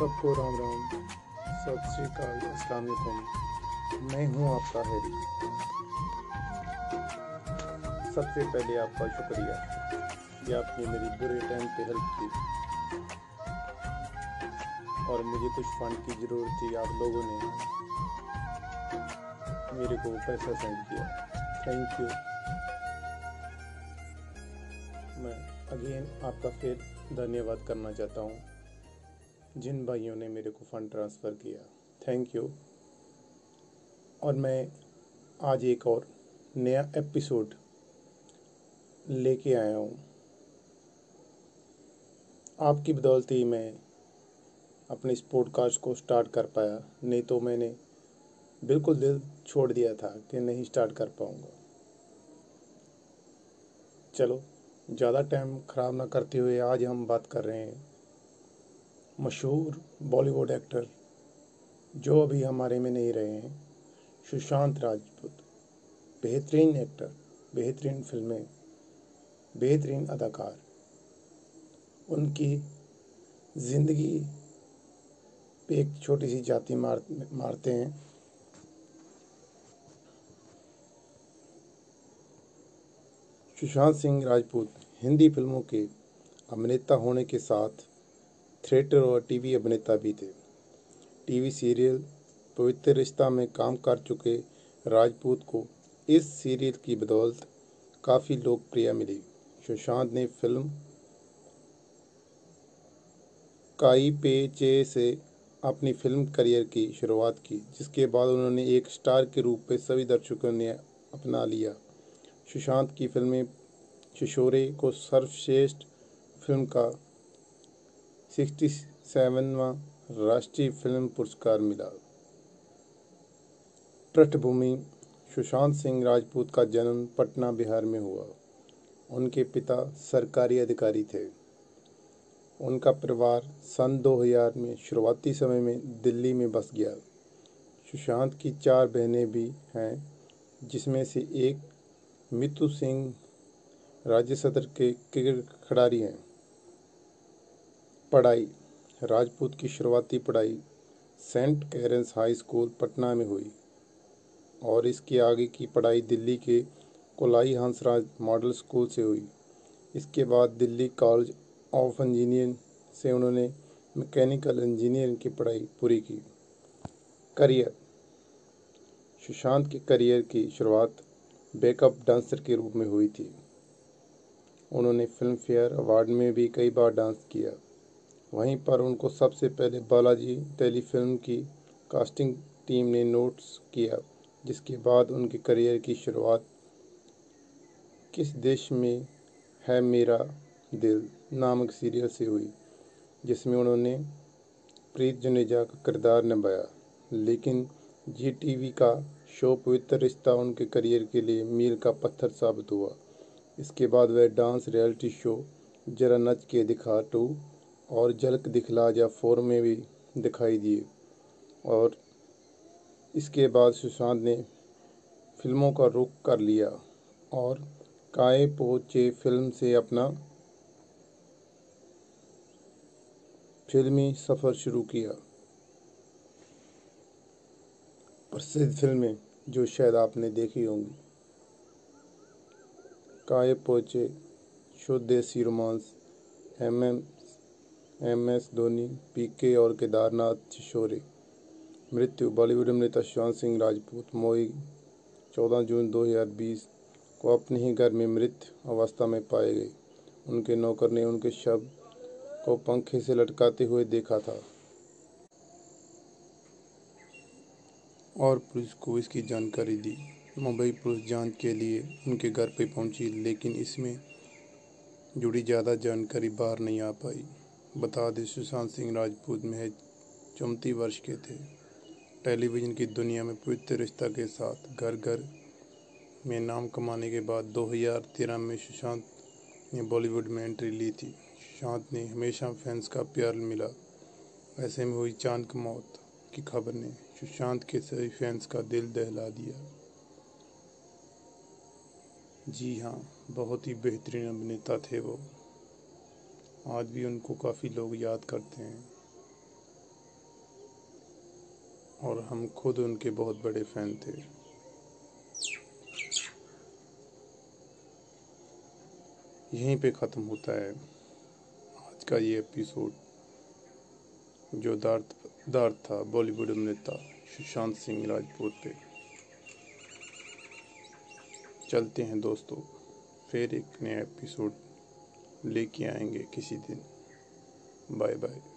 सबको राम राम। सत श्रीकाल अस्सलाम वालेकुम मैं हूँ आपका हैरी। सबसे पहले आपका शुक्रिया कि आपने मेरी बुरे टाइम पे हेल्प की। और मुझे कुछ फंड की ज़रूरत थी, आप लोगों ने मेरे को पैसा सेंड किया। थैंक यू मैं अगेन आपका फिर धन्यवाद करना चाहता हूँ। जिन भाइयों ने मेरे को फ़ंड ट्रांसफ़र किया। थैंक यू और मैं आज एक और नया एपिसोड लेके आया हूँ। आपकी बदौलत ही मैं अपने इस पॉडकास्ट को स्टार्ट कर पाया। नहीं तो मैंने बिल्कुल दिल छोड़ दिया था कि नहीं स्टार्ट कर पाऊँगा। चलो, ज़्यादा टाइम ख़राब ना करते हुए आज हम बात कर रहे हैं। मशहूर बॉलीवुड एक्टर जो अभी हमारे में नहीं रहे हैं, सुशांत राजपूत। बेहतरीन एक्टर, बेहतरीन फ़िल्में, बेहतरीन अदाकार। उनकी ज़िंदगी पे एक छोटी सी जाति मार, मारते हैं। सुशांत सिंह राजपूत हिंदी फ़िल्मों के अभिनेता होने के साथ थिएटर और टीवी अभिनेता भी थे। टीवी सीरियल पवित्र रिश्ता में काम कर चुके राजपूत को इस सीरियल की बदौलत काफ़ी लोकप्रिय मिली। सुशांत ने फ़िल्म काई पे चे से अपनी फ़िल्म करियर की शुरुआत की, जिसके बाद उन्होंने एक स्टार के रूप में सभी दर्शकों ने अपना लिया। सुशांत की फ़िल्में शिशोरे को सर्वश्रेष्ठ फ़िल्म का सिक्सटी सेवनवा राष्ट्रीय फ़िल्म पुरस्कार मिला। पृष्ठभूमि सुशांत सिंह राजपूत का जन्म पटना, बिहार में हुआ। उनके पिता सरकारी अधिकारी थे। उनका परिवार सन 2000 में शुरुआती समय में दिल्ली में बस गया। सुशांत की चार बहनें भी हैं, जिसमें से एक मितु सिंह राज्य सत्र के क्रिकेट खिलाड़ी हैं। पढ़ाई, राजपूत की शुरुआती पढ़ाई saint Karen's high school Patna में हुई और इसके आगे की पढ़ाई दिल्ली के कोलाई हंसराज मॉडल स्कूल से हुई। इसके बाद दिल्ली कॉलेज ऑफ़ इंजीनियरिंग से उन्होंने मैकेनिकल इंजीनियरिंग की पढ़ाई पूरी की। करियर, सुशांत के करियर की शुरुआत बैकअप डांसर के रूप में हुई थी। उन्होंने फ़िल्म फेयर अवार्ड में भी कई बार डांस किया। वहीं पर उनको सबसे पहले बालाजी टेलीफिल्म की कास्टिंग टीम ने नोट्स किया, जिसके बाद उनके करियर की शुरुआत किस देश में है मेरा दिल नामक सीरियल से हुई, जिसमें उन्होंने प्रीत जुनेजा का किरदार निभाया। लेकिन जी टीवी का शो पवित्र रिश्ता उनके करियर के लिए मील का पत्थर साबित हुआ। इसके बाद वह डांस रियलिटी शो जरा नच के दिखा टू और झलक दिखला या फोर में भी दिखाई दिए। और इसके बाद सुशांत ने फ़िल्मों का रुख कर लिया और काय पोचे फ़िल्म से अपना फिल्मी सफ़र शुरू किया। प्रसिद्ध फ़िल्में जो शायद आपने देखी होंगी। काय पोचे शुद्ध देसी romance M M M S Dhoni, पीके और केदारनाथ शिशोरे मृत्यु, बॉलीवुड अभिनेता सुशांत सिंह राजपूत, मोई 14 जून 2020 को अपने ही घर में मृत अवस्था में पाए गए। उनके नौकर ने उनके शव को पंखे से लटकाते हुए देखा था और पुलिस को इसकी जानकारी दी। मुंबई पुलिस जाँच के लिए उनके घर पर पहुँची, लेकिन इसमें जुड़ी ज़्यादा जानकारी बाहर नहीं आ पाई। बता दें, सुशांत सिंह राजपूत महज चौंतीस वर्ष के थे। टेलीविज़न की दुनिया में पवित्र रिश्ता के साथ घर घर में नाम कमाने के बाद 2013 में सुशांत ने बॉलीवुड में एंट्री ली थी। सुशांत ने हमेशा फैंस का प्यार मिला। ऐसे में हुई चाँद की मौत की खबर ने सुशांत के सभी फैंस का दिल दहला दिया। जी हाँ बहुत ही बेहतरीन अभिनेता थे वो। आज भी उनको काफ़ी लोग याद करते हैं। और हम खुद उनके बहुत बड़े फ़ैन थे। यहीं पे ख़त्म होता है आज का ये एपिसोड जो दार्थ दार्थ था बॉलीवुड अभिनेता सुशांत सिंह राजपूत पे। चलते हैं दोस्तों, फिर एक नया एपिसोड लेके आएँगे किसी दिन। Bye bye.